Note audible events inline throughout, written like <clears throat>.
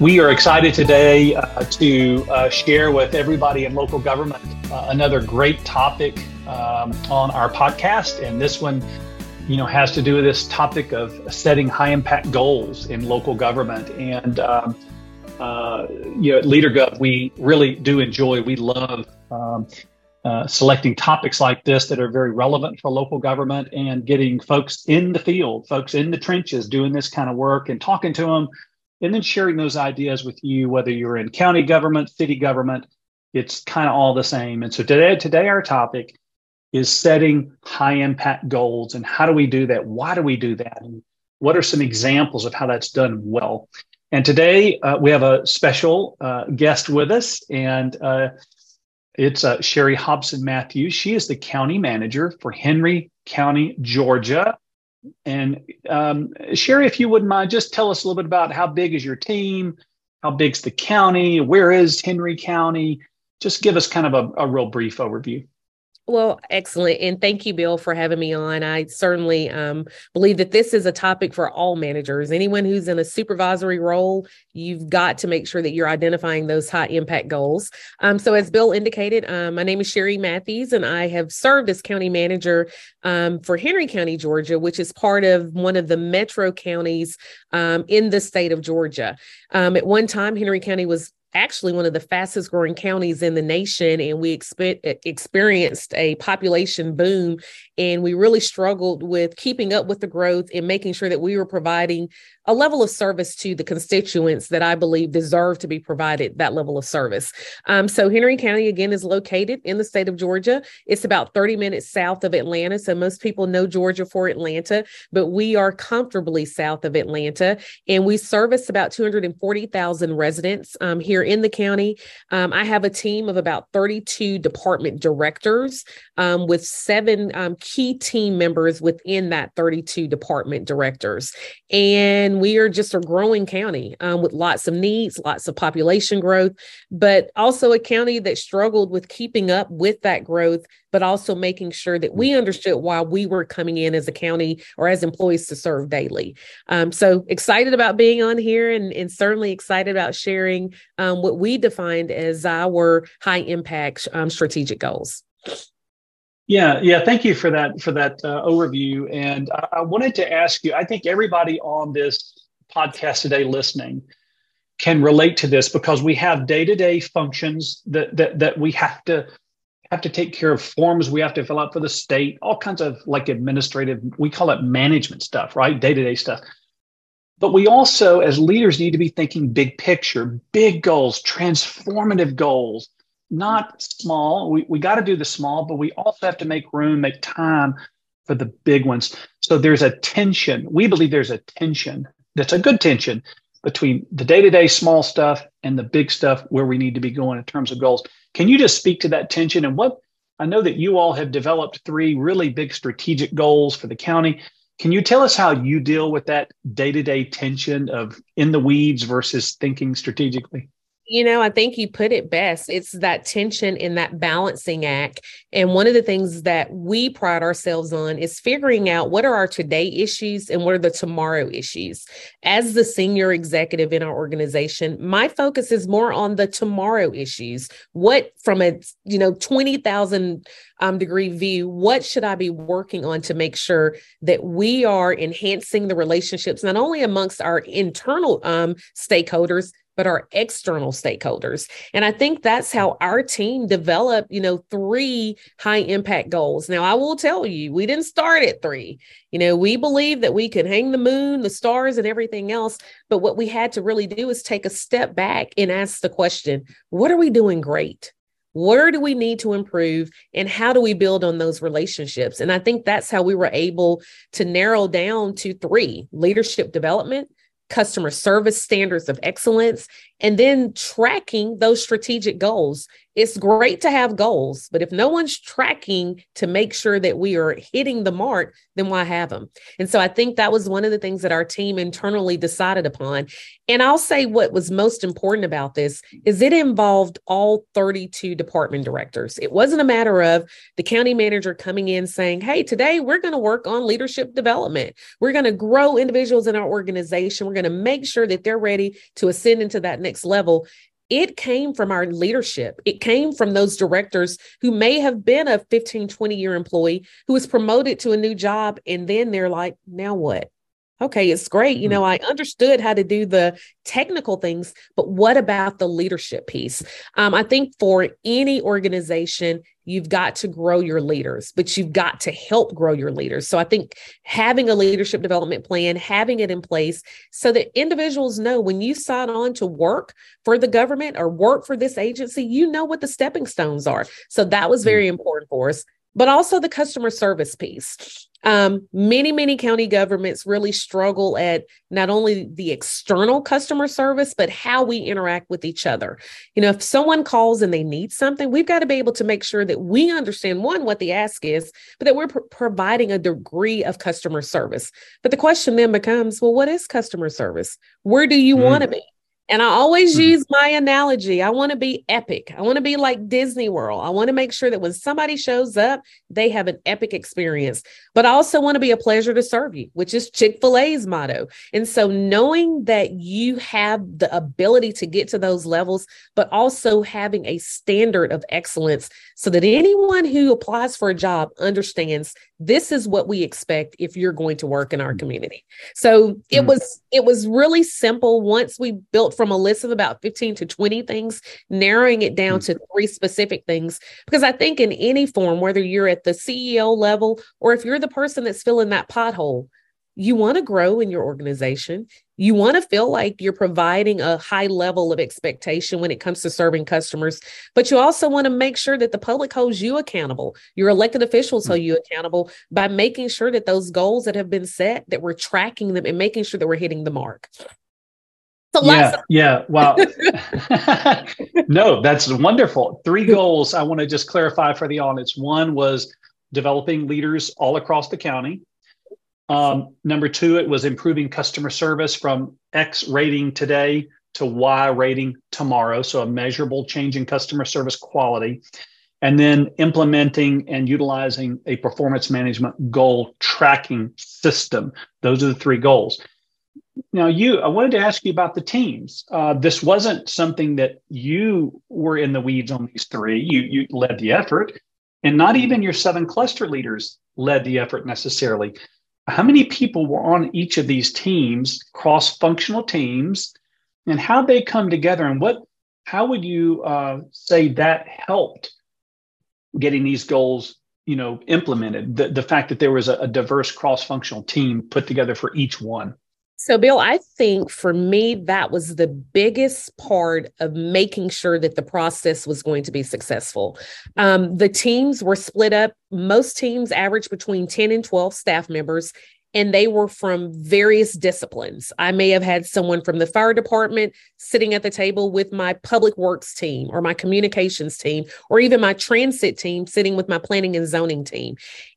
We are excited today uh, to uh, share with everybody in local government uh, another great topic um, on our podcast. And this one, you know, has to do with this topic of setting high impact goals in local government. And, um, uh, you know, at LeaderGov, we really do enjoy, we love um, uh, selecting topics like this that are very relevant for local government and getting folks in the field, folks in the trenches doing this kind of work and talking to them and then sharing those ideas with you, whether you're in county government, city government, it's kind of all the same. And so today, today our topic is setting high impact goals and how do we do that? Why do we do that? And what are some examples of how that's done well? And today uh, we have a special uh, guest with us, and uh, it's uh, Cheri Hobson Matthews. She is the county manager for Henry County, Georgia. And um, Cheri, if you wouldn't mind, just tell us a little bit about how big is your team, how big's the county, where is Henry County? Just give us kind of a, a real brief overview. Well, excellent. And thank you, Bill, for having me on. I certainly um, believe that this is a topic for all managers. Anyone who's in a supervisory role, you've got to make sure that you're identifying those high impact goals. Um, so, as Bill indicated, um, my name is Cheri Matthews, and I have served as county manager um, for Henry County, Georgia, which is part of one of the metro counties um, in the state of Georgia. Um, at one time, Henry County was actually one of the fastest growing counties in the nation and we expe- experienced a population boom and we really struggled with keeping up with the growth and making sure that we were providing a level of service to the constituents that I believe deserve to be provided that level of service. Um, so Henry County again is located in the state of Georgia. It's about 30 minutes south of Atlanta. So most people know Georgia for Atlanta, but we are comfortably south of Atlanta and we service about 240,000 residents um, here in the county. Um, I have a team of about 32 department directors um, with seven um, key team members within that 32 department directors. And we are just a growing county um, with lots of needs, lots of population growth, but also a county that struggled with keeping up with that growth, but also making sure that we understood why we were coming in as a county or as employees to serve daily. Um, so excited about being on here and, and certainly excited about sharing um, what we defined as our high impact um, strategic goals. Yeah, yeah. Thank you for that for that uh, overview. And I, I wanted to ask you. I think everybody on this podcast today listening can relate to this because we have day to day functions that that that we have to have to take care of forms we have to fill out for the state all kinds of like administrative we call it management stuff right day to day stuff but we also as leaders need to be thinking big picture big goals transformative goals not small. We, we got to do the small, but we also have to make room, make time for the big ones. So there's a tension. We believe there's a tension that's a good tension between the day to day small stuff and the big stuff where we need to be going in terms of goals. Can you just speak to that tension and what I know that you all have developed three really big strategic goals for the county. Can you tell us how you deal with that day to day tension of in the weeds versus thinking strategically? You know, I think you put it best. It's that tension in that balancing act. And one of the things that we pride ourselves on is figuring out what are our today issues and what are the tomorrow issues. As the senior executive in our organization, my focus is more on the tomorrow issues. What from a, you know, 20,000 um, degree view, what should I be working on to make sure that we are enhancing the relationships, not only amongst our internal um, stakeholders, but our external stakeholders. And I think that's how our team developed, you know, three high impact goals. Now, I will tell you, we didn't start at three. You know, we believe that we could hang the moon, the stars, and everything else. But what we had to really do is take a step back and ask the question what are we doing great? Where do we need to improve? And how do we build on those relationships? And I think that's how we were able to narrow down to three leadership development customer service standards of excellence and then tracking those strategic goals. It's great to have goals, but if no one's tracking to make sure that we are hitting the mark, then why have them? And so I think that was one of the things that our team internally decided upon. And I'll say what was most important about this is it involved all 32 department directors. It wasn't a matter of the county manager coming in saying, Hey, today we're going to work on leadership development. We're going to grow individuals in our organization. We're going to make sure that they're ready to ascend into that next level it came from our leadership. It came from those directors who may have been a 15, 20 year employee who was promoted to a new job. And then they're like, now what? Okay, it's great. You hmm. know, I understood how to do the technical things, but what about the leadership piece? Um, I think for any organization, you've got to grow your leaders, but you've got to help grow your leaders. So I think having a leadership development plan, having it in place so that individuals know when you sign on to work for the government or work for this agency, you know what the stepping stones are. So that was hmm. very important for us, but also the customer service piece um, many, many county governments really struggle at not only the external customer service, but how we interact with each other. You know, if someone calls and they need something, we've got to be able to make sure that we understand one, what the ask is, but that we're pr- providing a degree of customer service. But the question then becomes well, what is customer service? Where do you mm. want to be? And I always mm-hmm. use my analogy. I want to be epic. I want to be like Disney World. I want to make sure that when somebody shows up, they have an epic experience. But I also want to be a pleasure to serve you, which is Chick fil A's motto. And so knowing that you have the ability to get to those levels, but also having a standard of excellence so that anyone who applies for a job understands this is what we expect if you're going to work in our mm. community. So it mm. was it was really simple once we built from a list of about 15 to 20 things, narrowing it down mm. to three specific things because I think in any form whether you're at the CEO level or if you're the person that's filling that pothole, you want to grow in your organization. You want to feel like you're providing a high level of expectation when it comes to serving customers, but you also want to make sure that the public holds you accountable. Your elected officials hold you accountable by making sure that those goals that have been set, that we're tracking them and making sure that we're hitting the mark. Yeah, yeah. Wow. <laughs> <laughs> no, that's wonderful. Three goals I want to just clarify for the audience. One was developing leaders all across the county. Um, number two, it was improving customer service from X rating today to Y rating tomorrow. So a measurable change in customer service quality. And then implementing and utilizing a performance management goal tracking system. Those are the three goals. Now, you, I wanted to ask you about the teams. Uh, this wasn't something that you were in the weeds on these three. You, you led the effort, and not even your seven cluster leaders led the effort necessarily how many people were on each of these teams, cross functional teams, and how they come together and what, how would you uh, say that helped getting these goals, you know, implemented? The, the fact that there was a, a diverse cross functional team put together for each one. So, Bill, I think for me, that was the biggest part of making sure that the process was going to be successful. Um, the teams were split up. Most teams average between 10 and 12 staff members, and they were from various disciplines. I may have had someone from the fire department sitting at the table with my public works team or my communications team, or even my transit team sitting with my planning and zoning team.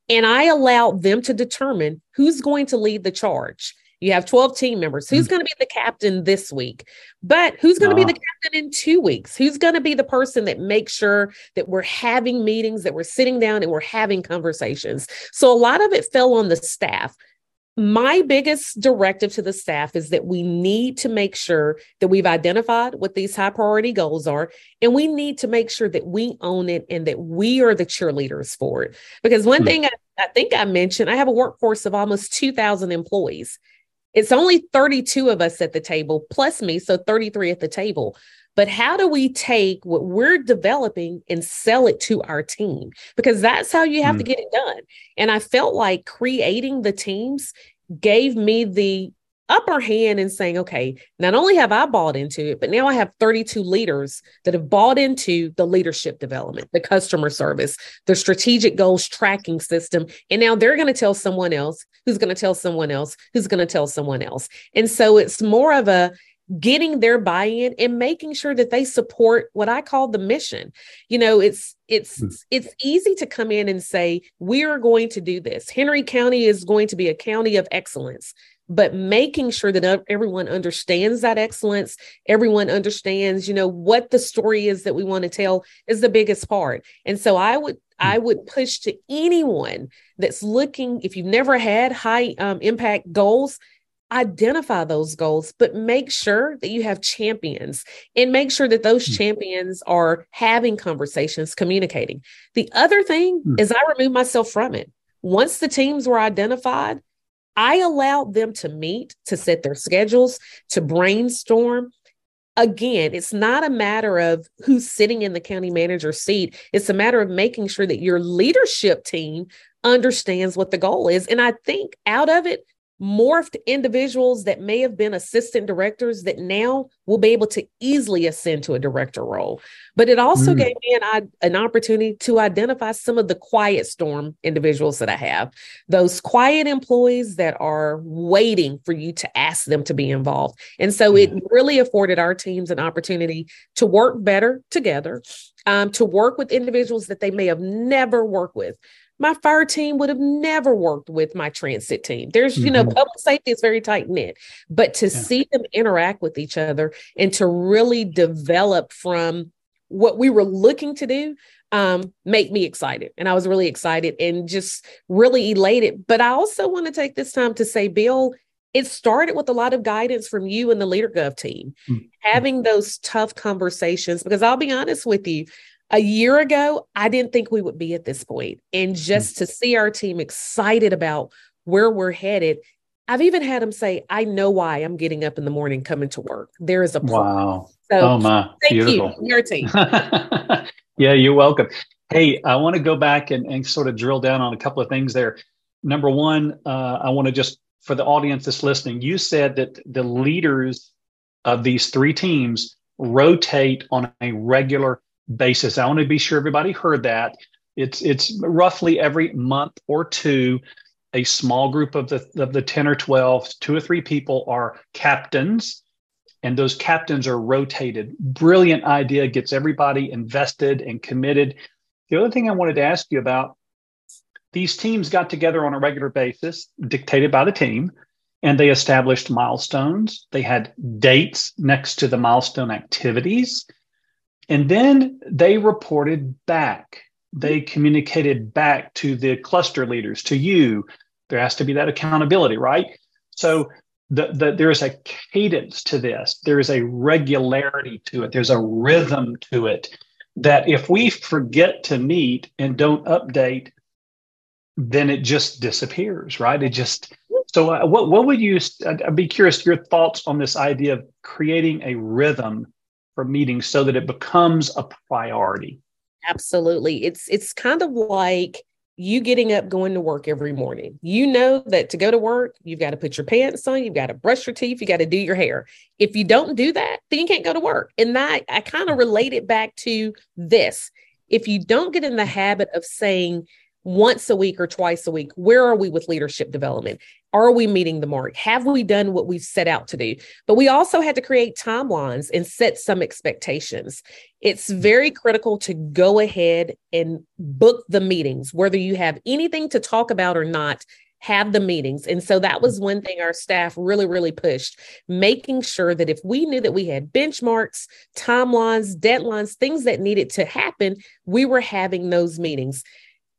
And I allowed them to determine who's going to lead the charge. You have 12 team members. Who's mm. going to be the captain this week? But who's going to be the captain in two weeks? Who's going to be the person that makes sure that we're having meetings, that we're sitting down and we're having conversations? So a lot of it fell on the staff. My biggest directive to the staff is that we need to make sure that we've identified what these high priority goals are, and we need to make sure that we own it and that we are the cheerleaders for it. Because one hmm. thing I, I think I mentioned, I have a workforce of almost 2,000 employees. It's only 32 of us at the table, plus me, so 33 at the table. But how do we take what we're developing and sell it to our team? Because that's how you have mm. to get it done. And I felt like creating the teams gave me the upper hand in saying, okay, not only have I bought into it, but now I have 32 leaders that have bought into the leadership development, the customer service, the strategic goals tracking system. And now they're going to tell someone else who's going to tell someone else who's going to tell someone else. And so it's more of a, getting their buy-in and making sure that they support what I call the mission. You know, it's it's hmm. it's easy to come in and say we are going to do this. Henry County is going to be a county of excellence but making sure that everyone understands that excellence everyone understands you know what the story is that we want to tell is the biggest part and so i would i would push to anyone that's looking if you've never had high um, impact goals identify those goals but make sure that you have champions and make sure that those mm. champions are having conversations communicating the other thing mm. is i remove myself from it once the teams were identified I allowed them to meet, to set their schedules, to brainstorm. Again, it's not a matter of who's sitting in the county manager seat. It's a matter of making sure that your leadership team understands what the goal is. And I think out of it, morphed individuals that may have been assistant directors that now will be able to easily ascend to a director role. But it also mm. gave me an, an opportunity to identify some of the quiet storm individuals that I have, those quiet employees that are waiting for you to ask them to be involved. And so mm. it really afforded our teams an opportunity to work better together, um, to work with individuals that they may have never worked with my fire team would have never worked with my transit team. There's, mm-hmm. you know, mm-hmm. public safety is very tight knit, but to yeah. see them interact with each other and to really develop from what we were looking to do um, make me excited. And I was really excited and just really elated. But I also want to take this time to say, Bill, it started with a lot of guidance from you and the LeaderGov team, mm-hmm. having those tough conversations. Because I'll be honest with you, a year ago, I didn't think we would be at this point. And hmm. just to see our team excited about where we're headed, I've even had them say, I know why I'm getting up in the morning coming to work. There is a plan. Wow. So oh my thank beautiful. you, your team. <laughs> yeah, you're welcome. Hey, I want to go back and, and sort of drill down on a couple of things there. Number one, uh, I want to just for the audience that's listening, you said that the leaders of these three teams rotate on a regular basis. I want to be sure everybody heard that. It's it's roughly every month or two, a small group of the of the 10 or 12, two or three people are captains, and those captains are rotated. Brilliant idea, gets everybody invested and committed. The other thing I wanted to ask you about, these teams got together on a regular basis, dictated by the team, and they established milestones. They had dates next to the milestone activities and then they reported back. They communicated back to the cluster leaders, to you. There has to be that accountability, right? So the, the, there is a cadence to this. There is a regularity to it. There's a rhythm to it that if we forget to meet and don't update, then it just disappears, right? It just so uh, what what would you? I'd be curious your thoughts on this idea of creating a rhythm for meetings so that it becomes a priority. Absolutely. It's it's kind of like you getting up going to work every morning. You know that to go to work you've got to put your pants on you've got to brush your teeth you got to do your hair. If you don't do that then you can't go to work. And that i kind of relate it back to this. If you don't get in the habit of saying once a week or twice a week where are we with leadership development are we meeting the mark? Have we done what we've set out to do? But we also had to create timelines and set some expectations. It's very critical to go ahead and book the meetings, whether you have anything to talk about or not. Have the meetings. And so that was one thing our staff really, really pushed, making sure that if we knew that we had benchmarks, timelines, deadlines, things that needed to happen, we were having those meetings.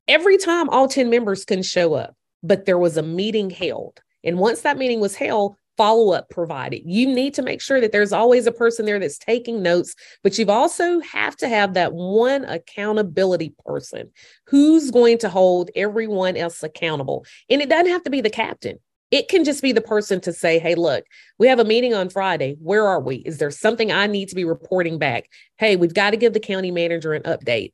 Every time all 10 members can show up, but there was a meeting held. And once that meeting was held, follow up provided. You need to make sure that there's always a person there that's taking notes, but you've also have to have that one accountability person who's going to hold everyone else accountable. And it doesn't have to be the captain. It can just be the person to say, hey, look, we have a meeting on Friday. Where are we? Is there something I need to be reporting back? Hey, we've got to give the county manager an update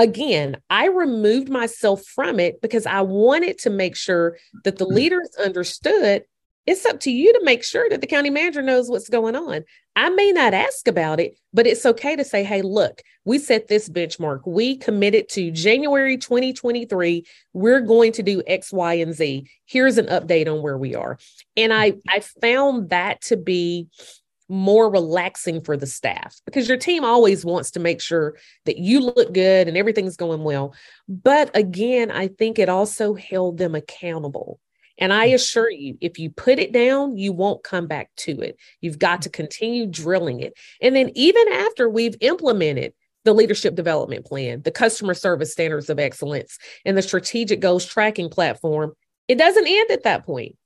again, I removed myself from it because I wanted to make sure that the mm. leaders understood it's up to you to make sure that the county manager knows what's going on. I may not ask about it, but it's okay to say, hey, look, we set this benchmark. We committed to January 2023. We're going to do X, Y, and Z. Here's an update on where we are. And I, I found that to be more relaxing for the staff because your team always wants to make sure that you look good and everything's going well. But again, I think it also held them accountable. And I mm. assure you, if you put it down, you won't come back to it. You've got mm. to continue drilling it. And then, even after we've implemented the leadership development plan, the customer service standards of excellence, and the strategic goals tracking platform, it doesn't end at that point.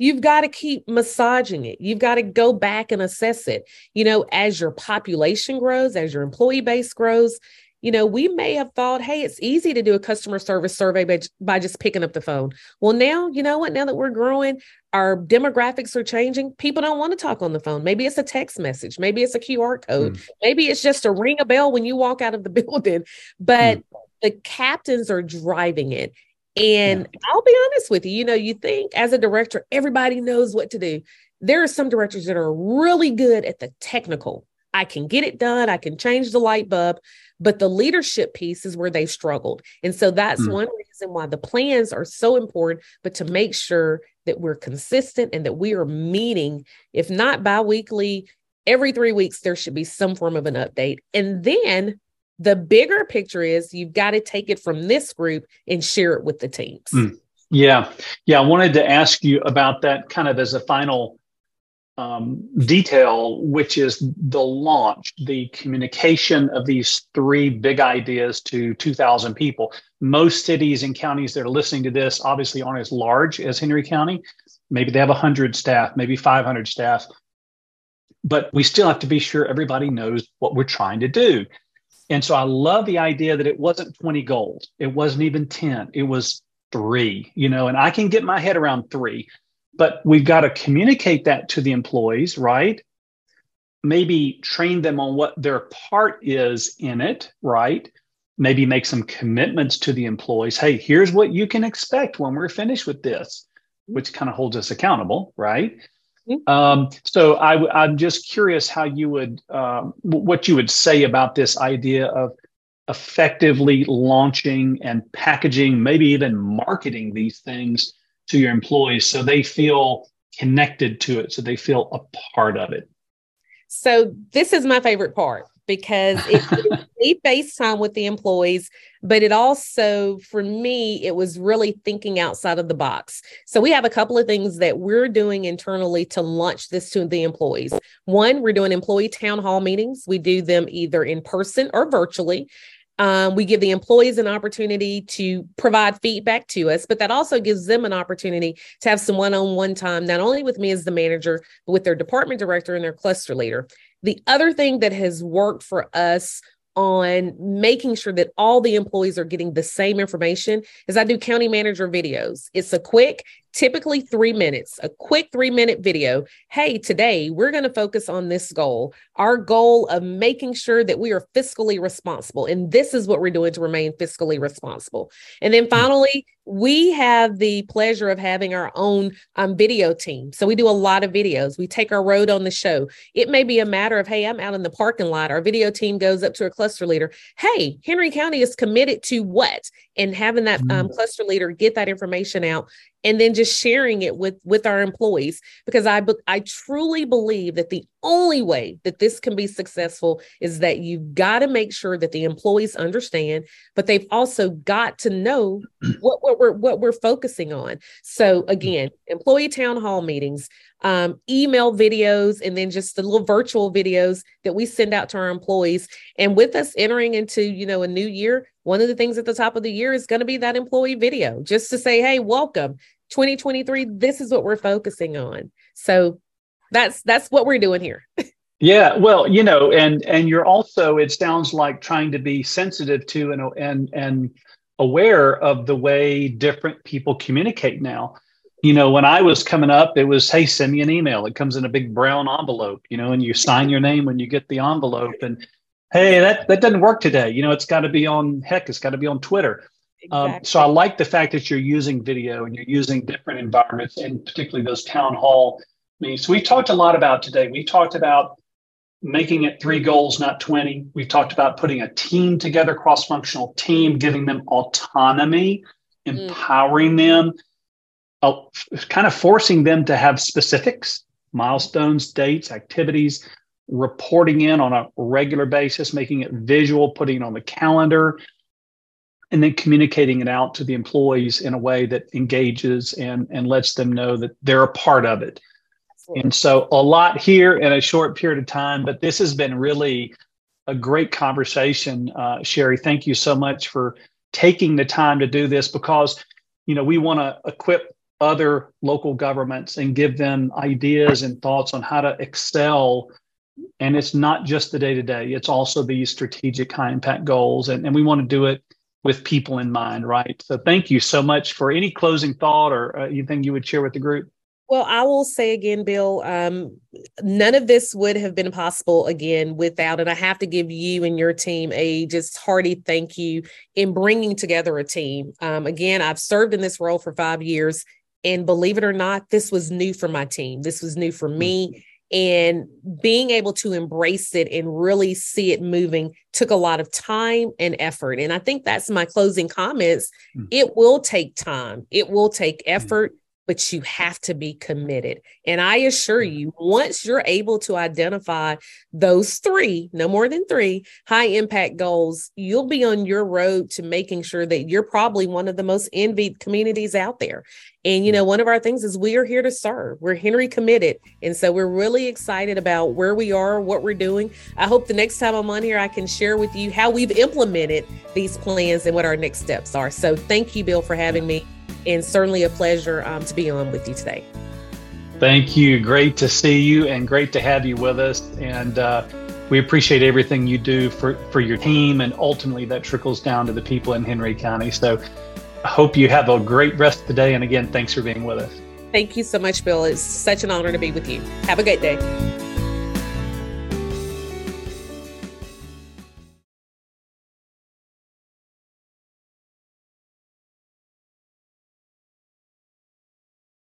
You've got to keep massaging it. You've got to go back and assess it. You know, as your population grows, as your employee base grows, you know, we may have thought, hey, it's easy to do a customer service survey by, by just picking up the phone. Well, now, you know what? Now that we're growing, our demographics are changing. People don't want to talk on the phone. Maybe it's a text message. Maybe it's a QR code. Mm. Maybe it's just to ring a bell when you walk out of the <laughs> building. But mm. the captains are driving it. And yeah. I'll be honest with you, you know, you think as a director, everybody knows what to do. There are some directors that are really good at the technical. I can get it done, I can change the light bulb, but the leadership piece is where they struggled. And so that's mm. one reason why the plans are so important, but to make sure that we're consistent and that we are meeting, if not bi-weekly, every three weeks, there should be some form of an update. And then the bigger picture is you've got to take it from this group and share it with the teams. Mm. Yeah. Yeah. I wanted to ask you about that kind of as a final um, detail, which is the launch, the communication of these three big ideas to 2,000 people. Most cities and counties that are listening to this obviously aren't as large as Henry County. Maybe they have 100 staff, maybe 500 staff. But we still have to be sure everybody knows what we're trying to do. And so I love the idea that it wasn't 20 goals. It wasn't even 10. It was three, you know, and I can get my head around three, but we've got to communicate that to the employees, right? Maybe train them on what their part is in it, right? Maybe make some commitments to the employees. Hey, here's what you can expect when we're finished with this, which kind of holds us accountable, right? Mm-hmm. Um, so I, am just curious how you would, um, what you would say about this idea of effectively launching and packaging, maybe even marketing these things to your employees so they feel connected to it, so they feel a part of it. So this is my favorite part because it, it <laughs> FaceTime with the employees, but it also, for me, it was really thinking outside of the box. So we have a couple of things that we're doing internally to launch this to the employees. One, we're doing employee town hall meetings. We do them either in person or virtually. Um, we give the employees an opportunity to provide feedback to us, but that also gives them an opportunity to have some one on one time, not only with me as the manager, but with their department director and their cluster leader. The other thing that has worked for us on making sure that all the employees are getting the same information is I do county manager videos. It's a quick, typically three minutes, a quick three minute video. Hey, today we're going to focus on this goal, our goal of making sure that we are fiscally responsible. And this is what we're doing to remain fiscally responsible. And then finally, we have the pleasure of having our own um, video team. So we do a lot of videos. We take our road on the show. It may be a matter of, hey, I'm out in the parking lot. Our video team goes up to a cluster leader. Hey, Henry County is committed to what? And having that um, hmm. cluster leader get that information out and then just sharing it with with our employees because i i truly believe that the only way that this can be successful is that you've got to make sure that the employees understand but they've also got to know <clears throat> what, what we're what we're focusing on so again employee town hall meetings um, email videos and then just the little virtual videos that we send out to our employees and with us entering into you know a new year one of the things at the top of the year is going to be that employee video just to say, hey, welcome 2023. This is what we're focusing on. So that's that's what we're doing here. <laughs> yeah, well, you know, and and you're also it sounds like trying to be sensitive to and and and aware of the way different people communicate now. You know, when I was coming up, it was, hey, send me an email. It comes in a big brown envelope, you know, and you sign your name when you get the envelope. And hey, that, that doesn't work today. You know, it's got to be on, heck, it's got to be on Twitter. Exactly. Um, so I like the fact that you're using video and you're using different environments and particularly those town hall So we talked a lot about today. We talked about making it three goals, not 20. We've talked about putting a team together, cross-functional team, giving them autonomy, mm. empowering them, uh, kind of forcing them to have specifics milestones, dates, activities, reporting in on a regular basis, making it visual, putting it on the calendar, and then communicating it out to the employees in a way that engages and, and lets them know that they're a part of it. Absolutely. And so, a lot here in a short period of time, but this has been really a great conversation. Uh, Cheri, thank you so much for taking the time to do this because you know we want to equip other local governments and give them ideas and thoughts on how to excel and it's not just the day to day it's also these strategic high impact goals and, and we want to do it with people in mind right so thank you so much for any closing thought or uh, anything you would share with the group well, I will say again, Bill, um, none of this would have been possible again without, and I have to give you and your team a just hearty thank you in bringing together a team. Um, again, I've served in this role for five years, and believe it or not, this was new for my team. This was new for me. And being able to embrace it and really see it moving took a lot of time and effort. And I think that's my closing comments. Mm. It will take time, it will take hmm. effort. But you have to be committed. And I assure you, once you're able to identify those three, no more than three high impact goals, you'll be on your road to making sure that you're probably one of the most envied communities out there. And, you know, one of our things is we are here to serve. We're Henry committed. And so we're really excited about where we are, what we're doing. I hope the next time I'm on here, I can share with you how we've implemented these plans and what our next steps are. So thank you, Bill, for having me and certainly a pleasure um, to be on with you today. Thank you. Great to see you and great to have you with us. And uh, we appreciate everything you do for, for your team. And ultimately, that trickles down to the people in Henry County. So I hope you have a great rest of the day. And again, thanks for being with us. Thank you so much, Bill. It's such an honor to be with you. Have a great day.